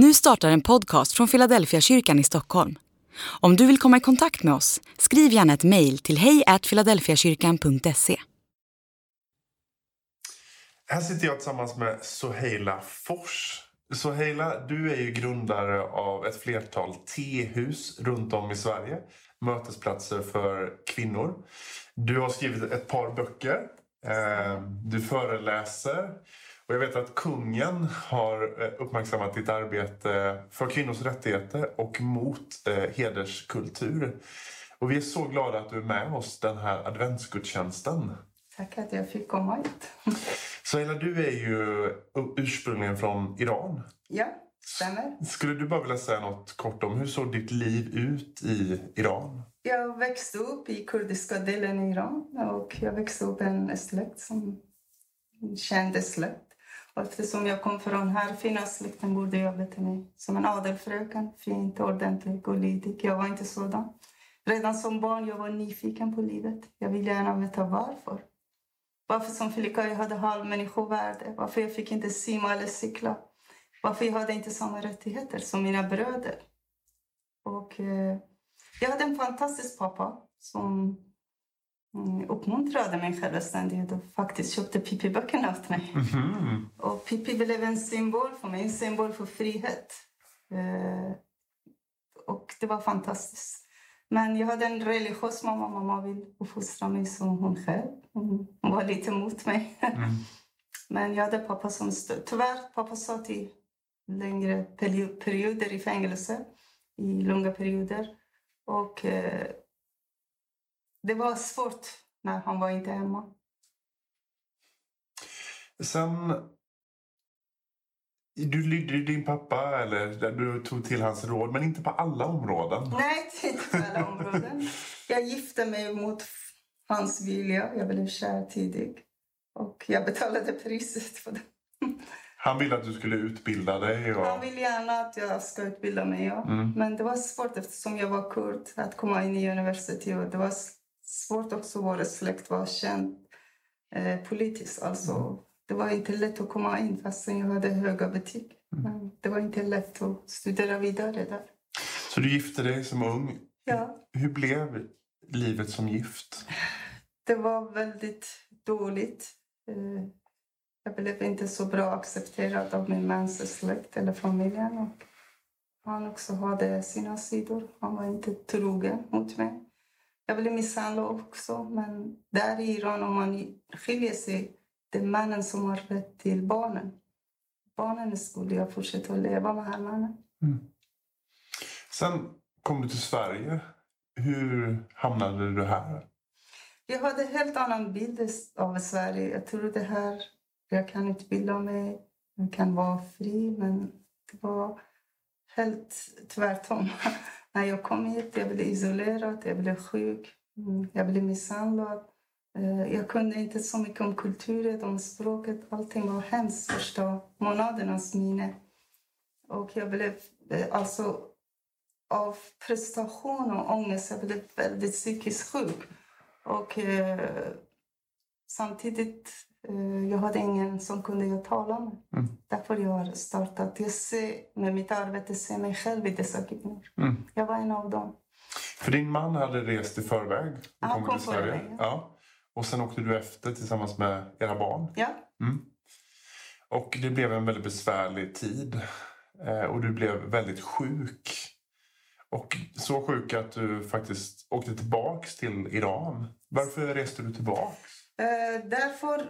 Nu startar en podcast från Philadelphia kyrkan i Stockholm. Om du vill komma i kontakt med oss, skriv gärna ett mejl till hejfiladelfiakyrkan.se. Här sitter jag tillsammans med Soheila Fors. Soheila, du är ju grundare av ett flertal tehus runt om i Sverige. Mötesplatser för kvinnor. Du har skrivit ett par böcker. Eh, du föreläser. Och jag vet att kungen har eh, uppmärksammat ditt arbete för kvinnors rättigheter och mot eh, hederskultur. Och vi är så glada att du är med oss den här adventsgudstjänsten. Tack att jag fick komma hit. Soheila, du är ju ursprungligen från Iran. Ja, stämmer. Skulle du bara vilja säga något kort om hur såg ditt liv ut i Iran? Jag växte upp i kurdiska delen i Iran och jag växte upp i en släkt som kände släkt. Och eftersom jag kom från här fina släkten borde jag bete mig som en adelfröken. Fint, ordentlig och lydig. Jag var inte sådan. Redan som barn jag var nyfiken på livet. Jag ville gärna veta varför. Varför som flicka jag hade halv människovärde. Varför jag fick inte simma eller cykla. Varför jag hade inte samma rättigheter som mina bröder. Och eh, jag hade en fantastisk pappa som uppmuntrade mig självständighet och faktiskt köpte Pippi-böckerna åt mig. Mhm. Och Pippi blev en symbol för mig, en symbol för frihet. Eh, och det var fantastiskt. Men jag hade en religiös mamma. Mamma vill uppfostra mig som hon själv. Hon var lite emot mig. Mm. Men jag hade pappa som stöd. Tyvärr, pappa satt i längre peri- perioder i fängelse. I långa perioder. Och eh, det var svårt när han var inte hemma. Sen... Du lydde din pappa, eller du tog till hans råd, men inte på alla områden. Nej, inte på alla områden. Jag gifte mig mot hans vilja. Jag blev kär tidigt. Och jag betalade priset för det. Han ville att du skulle utbilda dig. Och... Han vill gärna att jag ska utbilda mig. Ja. Mm. Men det var svårt eftersom jag var kurd att komma in i universitet. Det var svårt också. Vår släkt var känd eh, politiskt. Alltså, det var inte lätt att komma in fastän jag hade höga betyg. Men det var inte lätt att studera vidare där. Så du gifte dig som ung. Ja. Hur blev livet som gift? Det var väldigt dåligt. Eh, Jag blev inte så bra accepterad av min mans släkt eller familjen. Och han också hade sina sidor. Han var inte trogen mot mig. Jag blev misshandlad också. Men där i Iran, om man skiljer sig, det är mannen som har rätt till barnen. Barnen skulle jag fortsätta att leva med här mannen. Sen kom du till Sverige. Hur hamnade du här? Jag hade en helt annan bild av Sverige. Jag trodde här, jag kan utbilda mig, jag kan vara fri. Men det var helt tvärtom. När jag kom hit jag blev isolerad, jag blev sjuk, mm, jag blev misshandlad. Eh, jag kunde inte så mycket om kulturen, om språket. Allting var hemskt första månadernas minne. Och jag blev eh, alltså av prestation och ångest, jag blev väldigt psykiskt sjuk. Och eh, samtidigt, jag hade ingen som kunde jag tala med. Mm. Därför jag har startat. Jag ser med mitt arbete ser mig själv i dessa kvinnor. Mm. Jag var en av dem. För din man hade rest i förväg. och kommit kom till Sverige. mig, Ja. Och sen åkte du efter tillsammans med era barn. Ja, Mm. Och det blev en väldigt besvärlig tid. Eh, och du blev väldigt sjuk. Och så sjuk att du faktiskt åkte tillbaks till Iran. Varför reste du tillbaks? eh, därför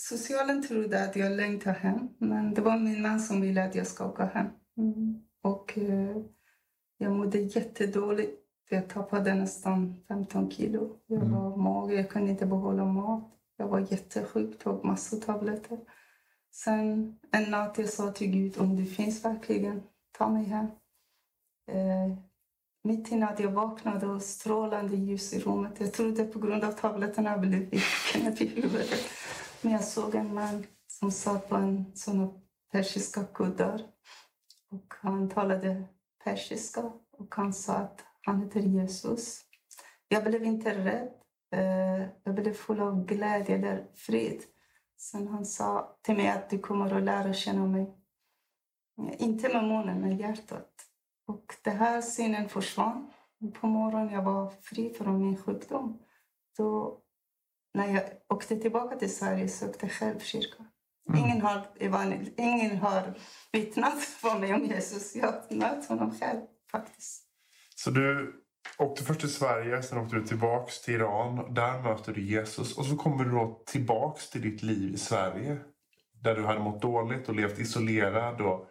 socialen trodde att jag längtade hem. Men det var min man som ville att jag ska åka hem. Mm. Och eh, jag mådde jättedåligt. Jag tappade nästan 15 kilo. Jag Mm. var mager, jag kunde inte behålla mat. Jag var jättesjuk, tog massor tabletter. Sen en natt jag sa till Gud, om du finns verkligen, ta mig hem. Eh, mitt i natt jag vaknade och strålande ljus i rummet. Jag trodde på grund av tabletterna jag blev knäpp i huvudet. Men jag såg en man som satt på en sån här persiska kuddar. Och han talade persiska och han sa att han heter Jesus. Jag blev inte rädd. Eh, jag blev full av glädje eller frid. Sen han sa till mig att du kommer att lära känna mig. Inte med munnen, med hjärtat. Och det här synen försvann. På morgonen jag var fri från min sjukdom. Då, när jag åkte tillbaka till Sverige sökte jag själv kyrkan. Mm. Ingen, har, ingen har vittnat för mig om Jesus. Jag har mött honom själv faktiskt. Så du åkte först till Sverige, sen åkte du tillbaka till Iran. Där möter du Jesus och så kommer du då tillbaka till ditt liv i Sverige. Där du hade mått dåligt och levt isolerad och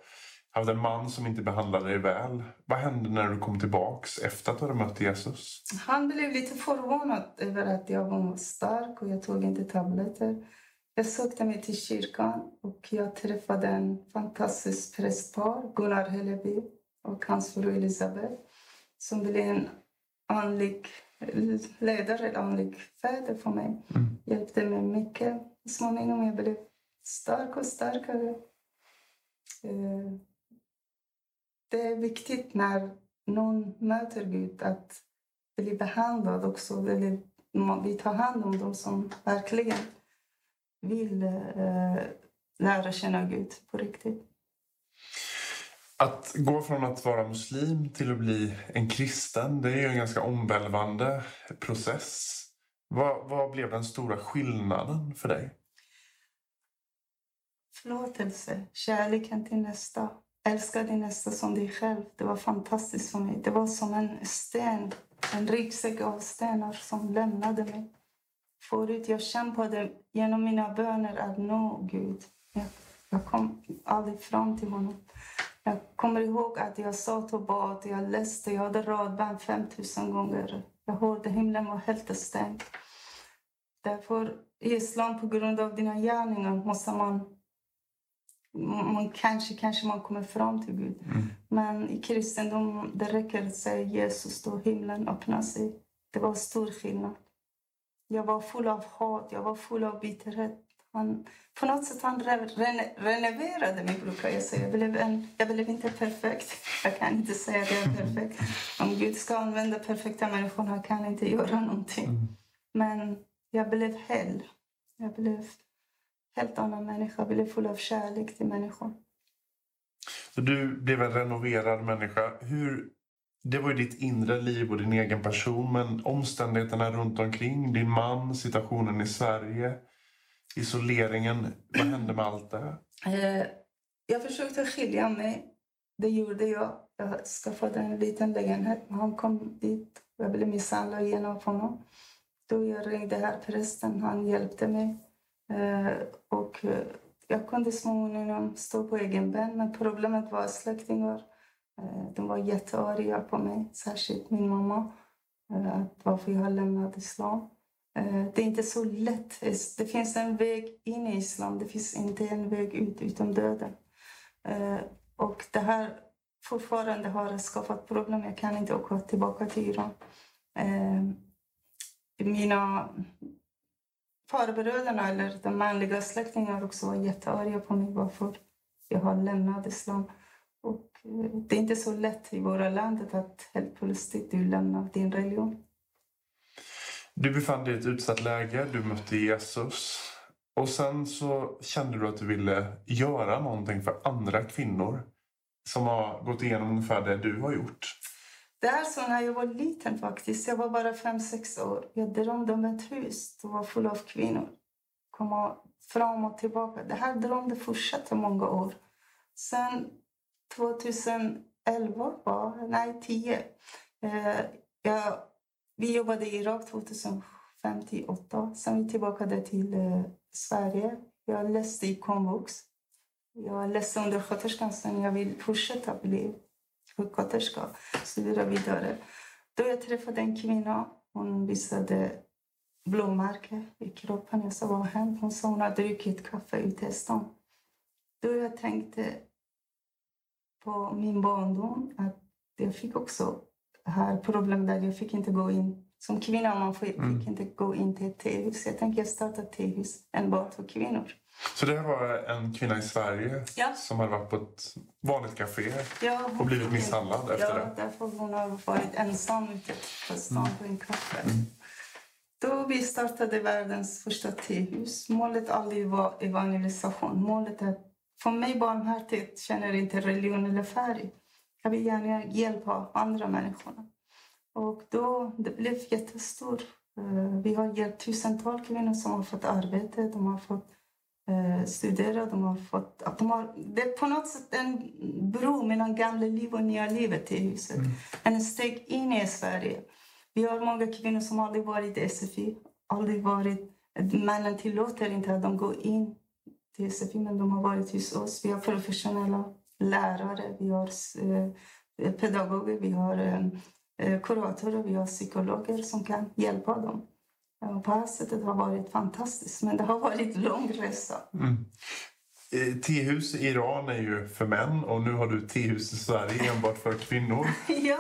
hade en man som inte behandlade dig väl. Vad hände när du kom tillbaks efter att du hade mött Jesus? Han blev lite förvånad över att jag var stark och jag tog inte tabletter. Jag sökte mig till kyrkan och jag träffade en fantastisk prästpar, Gunnar Helleby och hans fru Elisabeth, som blev en andlig ledare, eller andlig fäder för mig. Mm. Hjälpte mig mycket. Så småningom jag blev stark och starkare. Eh, det är viktigt när någon möter Gud att bli behandlad också. Vi tar hand om dem som verkligen vill eh, lära känna Gud på riktigt. Att gå från att vara muslim till att bli en kristen det är en ganska omvälvande process. Vad, vad blev den stora skillnaden för dig? Förlåtelse, kärleken till nästa. Älska din nästa som dig själv. Det var fantastiskt för mig. Det var som en sten, en ryggsäck av stenar som lämnade mig. Förut jag kämpade genom mina böner att nå Gud. Jag, jag kom aldrig fram till honom. Jag kommer ihåg att jag satt och bad, jag läste, jag hade radband 5000 gånger. Jag hörde himlen var helt stängd. Därför i islam, på grund av dina gärningar, måste man man kanske, kanske man kommer fram till Gud. Mm. Men i kristendom det räcker att säga Jesus då himlen öppnar sig. Det var stor skillnad. Jag var full av hat, jag var full av bitterhet. Han, på något sätt han re, re, renoverade mig, brukar jag säga. Jag blev, en, jag blev inte perfekt. Jag kan inte säga att jag är perfekt. Om Gud ska använda perfekta människor, han kan inte göra någonting. Mm. Men jag blev hel. Jag blev helt annan människa. Jag blev full av kärlek till människor. Så du blev en renoverad människa. Hur det var ju ditt inre liv och din egen person. Men omständigheterna runt omkring, din man, situationen i Sverige, isoleringen. Vad hände med allt det eh, Jag försökte skilja mig. Det gjorde jag. Jag skaffade en liten lägenhet. Han kom dit. Jag blev misshandlad genom honom. Då jag ringde här prästen. Han hjälpte mig. Och eh, jag kunde småningom stå på egen ben. Men problemet var släktingar eh, de var jättearga på mig, särskilt min mamma. Eh, att varför jag lämnade lämnat islam. Det är inte så lätt. Det finns en väg in i islam, det finns inte en väg ut utom döden. Och det här fortfarande har skapat problem. Jag kan inte åka tillbaka till Iran. Mina farbröderna, eller de manliga släktingarna också var jättearga på mig varför jag har lämnat islam. Och eh, det är inte så lätt i våra landet att helt plötsligt du lämnar din religion. Du befann dig i ett utsatt läge, du mötte Jesus. Och sen så kände du att du ville göra någonting för andra kvinnor som har gått igenom ungefär det du har gjort. Det är så när jag var liten faktiskt. Jag var bara fem sex år. Jag drömde om ett hus. Det var fullt av kvinnor. Komma fram och tillbaka. Det här drömde fortsatte många år. Sen 2011 var, nej 10. Eh, jag, vi jobbade i Irak 2058. Sen vi tillbaka till eh, Sverige. Jag läste i komvux. Jag läste undersköterskan sen jag vill fortsätta bli sjuksköterska, studera vidare. Då jag träffade en kvinna. Hon visade blåmärken i kroppen. Jag sa, vad har hänt? Hon sa hon hade druckit kaffe i stan. Då jag tänkte, på min barndom att jag fick också här problem där jag fick inte gå in. Som kvinna man fick, mm. fick inte gå in till ett tehus. Jag tänkte jag starta ett tehus enbart för kvinnor. Så det var en kvinna i Sverige ja. som hade varit på ett vanligt café ja, och blivit misshandlad ja, efter det? Ja, därför hon har varit ensam ute på stan mm. på en kaffe. Mm. Då vi startade världens första tehus. Målet aldrig var evangelisation. Målet är för mig barmhärtighet känner inte religion eller färg. Jag vill gärna hjälpa andra människor. Och då, det blev jättestort. Eh, vi har hjälpt tusentals kvinnor som har fått arbete, de har fått eh, studera, de har fått... De har, det är på något sätt en bro mellan gamla liv och nya livet i huset. Mm. En steg in i Sverige. Vi har många kvinnor som aldrig varit i SFI, aldrig varit... Männen tillåter inte att de går in till SFI, men de har varit hos oss. Vi har professionella lärare, vi har eh, pedagoger, vi har eh, kuratorer, vi har psykologer som kan hjälpa dem. På det här sättet har varit fantastiskt, men det har varit lång resa. Mm. Tehus i Iran är ju för män och nu har du tehus i Sverige enbart för kvinnor. ja,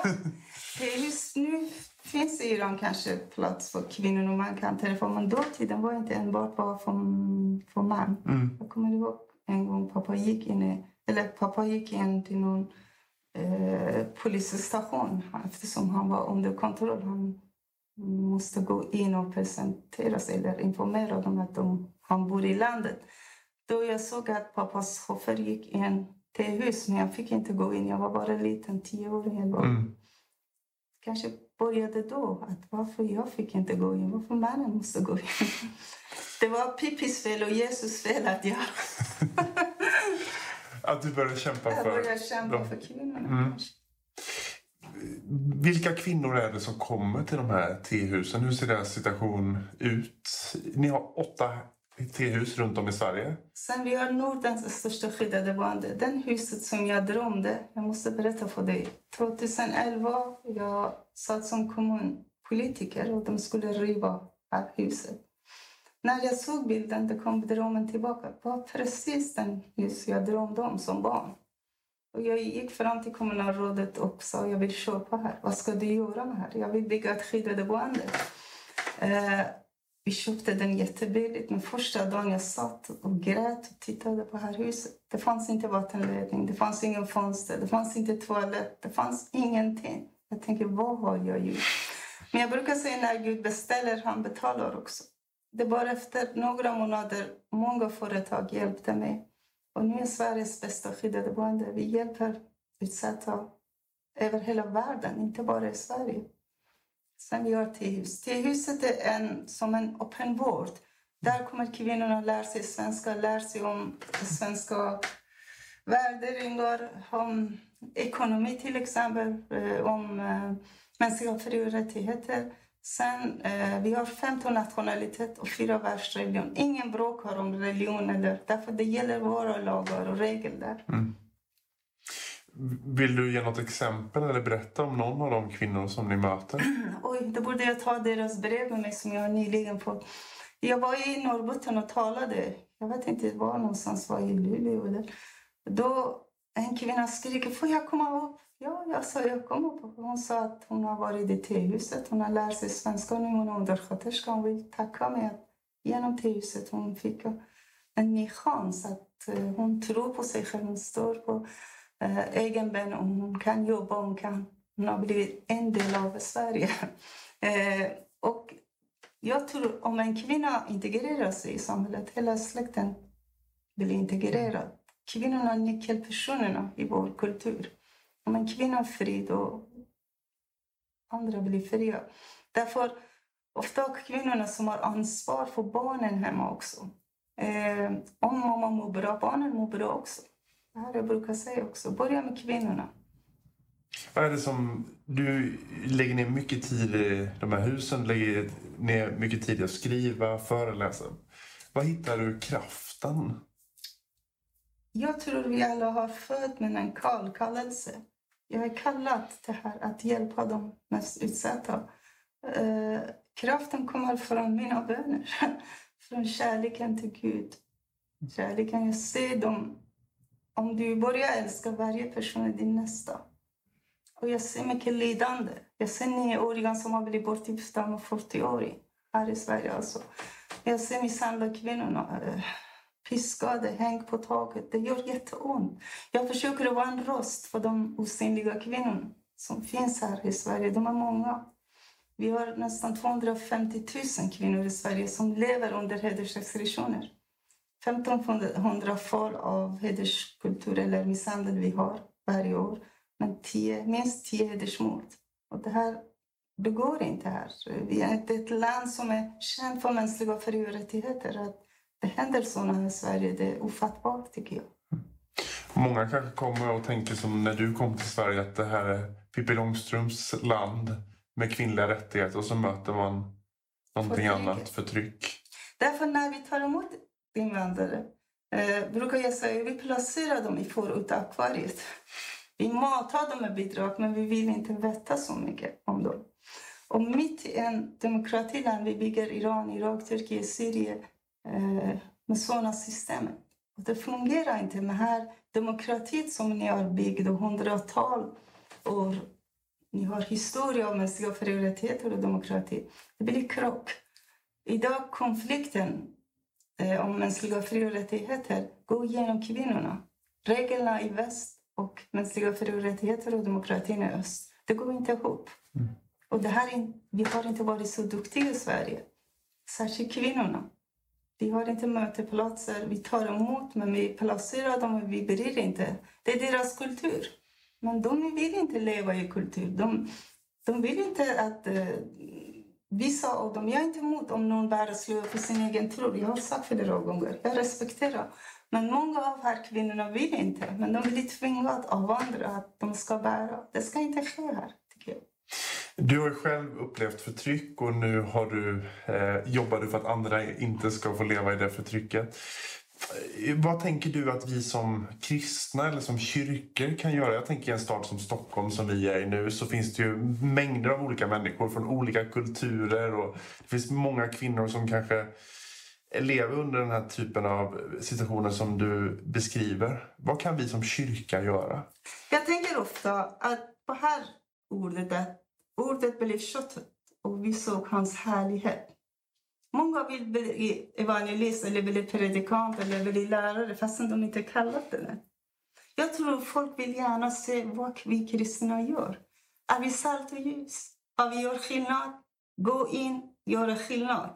tehus nu finns i Iran kanske plats för kvinnor och man kan träffa. Men dåtiden var inte enbart bara för, för man. Mm. Jag kommer ihåg en gång pappa gick in, eller pappa gick in till någon eh, polisstation eftersom han var under kontroll. Han måste gå in och presentera sig eller informera dem att de, han bor i landet. Då jag såg att pappas chaufför gick in till hus, men jag fick inte gå in. Jag var bara liten, tio år. Mm. Kanske började då. Att varför jag fick inte gå in? Varför mannen måste gå in? Det var Pippis fel och Jesus fel att jag... att du började kämpa för... Jag började kämpa för kvinnorna. Mm. Vilka kvinnor är det som kommer till de här tehusen? Hur ser deras situation ut? Ni har åtta tehus runt om i Sverige. Sen vi har Nordens största skyddade boende. Den huset som jag drömde, jag måste berätta för dig. 2011 jag satt som kommunpolitiker och de skulle riva här huset. När jag såg bilden det kom drömmen tillbaka. Det var precis den hus jag drömde om som barn. Och jag gick fram till kommunalrådet och sa jag vill köpa här. Vad ska du göra med här? Jag vill bygga ett skyddat boende. Eh, vi köpte den jättebilligt, men första dagen jag satt och grät och tittade på det här huset. Det fanns inte vattenledning, det fanns ingen fönster, det fanns inte toalett, det fanns ingenting. Jag tänker, vad har jag gjort? Men jag brukar säga när Gud beställer, han betalar också. Det var efter några månader, många företag hjälpte mig. Och nu är Sveriges bästa skyddade boende. Vi hjälper utsatta över hela världen, inte bara i Sverige. Sen vi har T-hus. T-huset är en, som en öppen vård. Där kommer kvinnorna att lära sig svenska, lära sig om svenska värderingar, om ekonomi till exempel, eh, om eh, mänskliga fri och rättigheter. Sen, eh, vi har 15 nationaliteter och fyra världsreligioner. Ingen bråkar om religion, eller, därför det gäller våra lagar och regler där. Mm. Vill du ge något exempel eller berätta om någon av de kvinnor som ni möter? Oj, då borde jag ta deras brev med mig som jag nyligen fått. Jag var i Norrbotten och talade. Jag vet inte var någonstans, var i Luleå eller. Då en kvinna skriker, får jag komma upp? Ja, alltså, jag sa jag kommer på Hon sa att hon har varit i tehuset. Hon har lärt sig svenska nu. Hon är undersköterska. Hon vill tacka mig att genom tehuset hon fick en ny chans. Att eh, hon tror på sig själv. Hon står på eh, egen ben och hon kan jobba. Hon, kan, hon har blivit en del av Sverige. Eh, och jag tror om en kvinna integrerar sig i samhället, hela släkten blir integrerad. Kvinnorna är nyckelpersonerna i vår kultur. Om en kvinna är fri, då andra blir fria. Därför ofta kvinnorna som har ansvar för barnen hemma också. Eh, om mamma mår bra, barnen mår bra också. Det här jag brukar säga också. Börja med kvinnorna. Vad är det som... Du lägger ner mycket tid i de här husen, lägger ner mycket tid i att skriva, föreläsa. Var hittar du kraften? Jag tror vi alla har född med en kallkallelse. Jag är kallad till här att hjälpa de mest utsatta. Eh, kraften kommer från mina böner, från kärleken till Gud. Kärleken, jag ser dem om du börjar älska varje person i din nästa. Och jag ser mycket lidande. Jag ser nioåringar som har blivit bortgifta med 40-åringar. här i Sverige. Alltså. Jag ser misshandlade kvinnor. eh, piskade, häng på taket. Det gör jätteont. Jag försöker vara en röst för de osynliga kvinnorna som finns här i Sverige. De är många. Vi har nästan 250 000 kvinnor i Sverige som lever under hedersrestriktioner. 1500 fall av hederskultur eller misshandel vi har varje år. Men tio, minst 10 hedersmord. Och det här det går inte här. Vi är inte ett land som är känt för mänskliga fri och rättigheter. Att det händer sådana i Sverige, det är ofattbart tycker jag. Många kanske kommer och tänker som när du kom till Sverige att det här är Pippi Långstrumps land med kvinnliga rättigheter och så möter man någonting Förtrycket. annat, förtryck. Därför när vi tar emot invandrare eh, brukar jag säga vi placerar dem i förortsakvariet. Vi matar dem med bidrag men vi vill inte veta så mycket om dem. Och mitt i en demokratiland, vi bygger Iran, Irak, Turkiet, Syrien med sådana system. Och det fungerar inte med här demokratin som ni har byggt och hundratal år. Ni har historia av mänskliga fri och rättigheter och demokrati. Det blir krock. Idag konflikten eh, om mänskliga fri och rättigheter går genom kvinnorna. Reglerna i väst och mänskliga fri och rättigheter och demokratin i öst. Det går inte ihop. Mm. Och det här, vi har inte varit så duktiga i Sverige. Särskilt kvinnorna. Vi har inte mötesplatser. Vi tar emot, men vi placerar dem och vi bryr inte. Det är deras kultur. Men de vill inte leva i kultur. De, de vill inte att... Eh, uh, vissa av dem... Jag är inte emot om någon bär slöja för sin egen tro. Jag har sagt flera gånger. Jag respekterar. Men många av här kvinnorna vill inte. Men de blir tvingade av andra att de ska bära. Det ska inte ske här. Du har själv upplevt förtryck och nu har du, eh, jobbar du för att andra inte ska få leva i det förtrycket. Eh, vad tänker du att vi som kristna eller som kyrkor kan göra? Jag tänker i en stad som Stockholm som vi är i nu så finns det ju mängder av olika människor från olika kulturer och det finns många kvinnor som kanske lever under den här typen av situationer som du beskriver. Vad kan vi som kyrka göra? Jag tänker ofta att på här ordet att ordet blev köttet och vi såg hans härlighet. Många vill bli evangelist eller bli predikant eller bli lärare fastän de inte kallat det. Jag tror folk vill gärna se vad vi kristna gör. Är vi salt och ljus? Har vi gjort skillnad? Gå in, gör skillnad.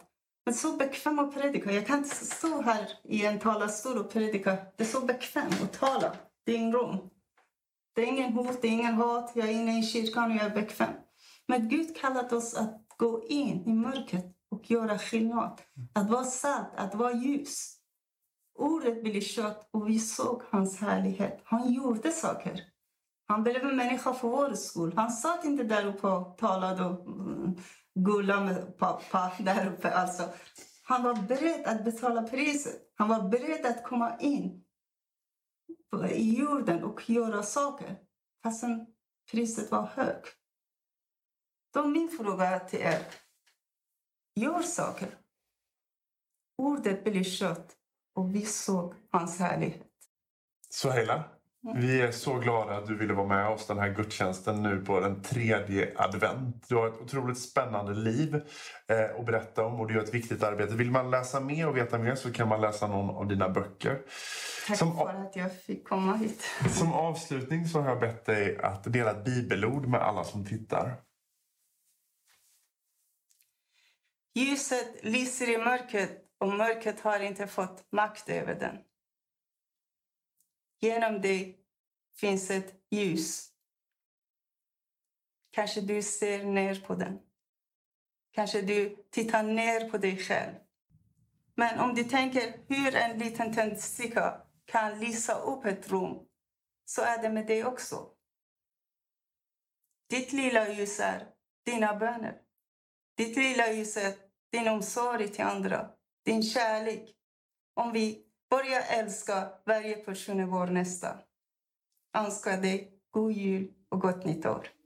Men så bekväm att predika. Jag kan inte stå här i en talarstol och predika. Det är så bekvämt att tala. Det är ingen rum. Det är ingen hot, det är ingen hat. Jag är inne i kyrkan och jag är bekväm. Men Gud kallat oss att gå in i mörkret och göra skillnad. Att vara salt, att vara ljus. Ordet blev kött och vi såg hans härlighet. Han gjorde saker. Han blev en människa för vår skull. Han satt inte där uppe och talade och mm, gullade med pappa där uppe. Alltså, han var beredd att betala priset. Han var beredd att komma in i jorden och göra saker fastän priset var högt. Då min fråga till er. Gör saker. Ordet blev kött och vi såg hans härlighet. Soheila, mm. vi är så glada att du ville vara med oss den här gudstjänsten nu på den tredje advent. Du har ett otroligt spännande liv eh, att berätta om och du gör ett viktigt arbete. Vill man läsa mer och veta mer så kan man läsa någon av dina böcker. Tack som, för att jag fick komma hit. Som avslutning så har jag bett dig att dela ett bibelord med alla som tittar. Ljuset lyser i mörkret och mörkret har inte fått makt över den. Genom dig finns ett ljus. Kanske du ser ner på den. Kanske du tittar ner på dig själv. Men om du tänker hur en liten tändsticka kan lysa upp ett rum så är det med dig också. Ditt lilla ljus är dina böner. Ditt lilla ljus är din omsorg till andra, din kärlek. Om vi börjar älska varje person i vår nästa. Önskar dig god jul och gott nytt år.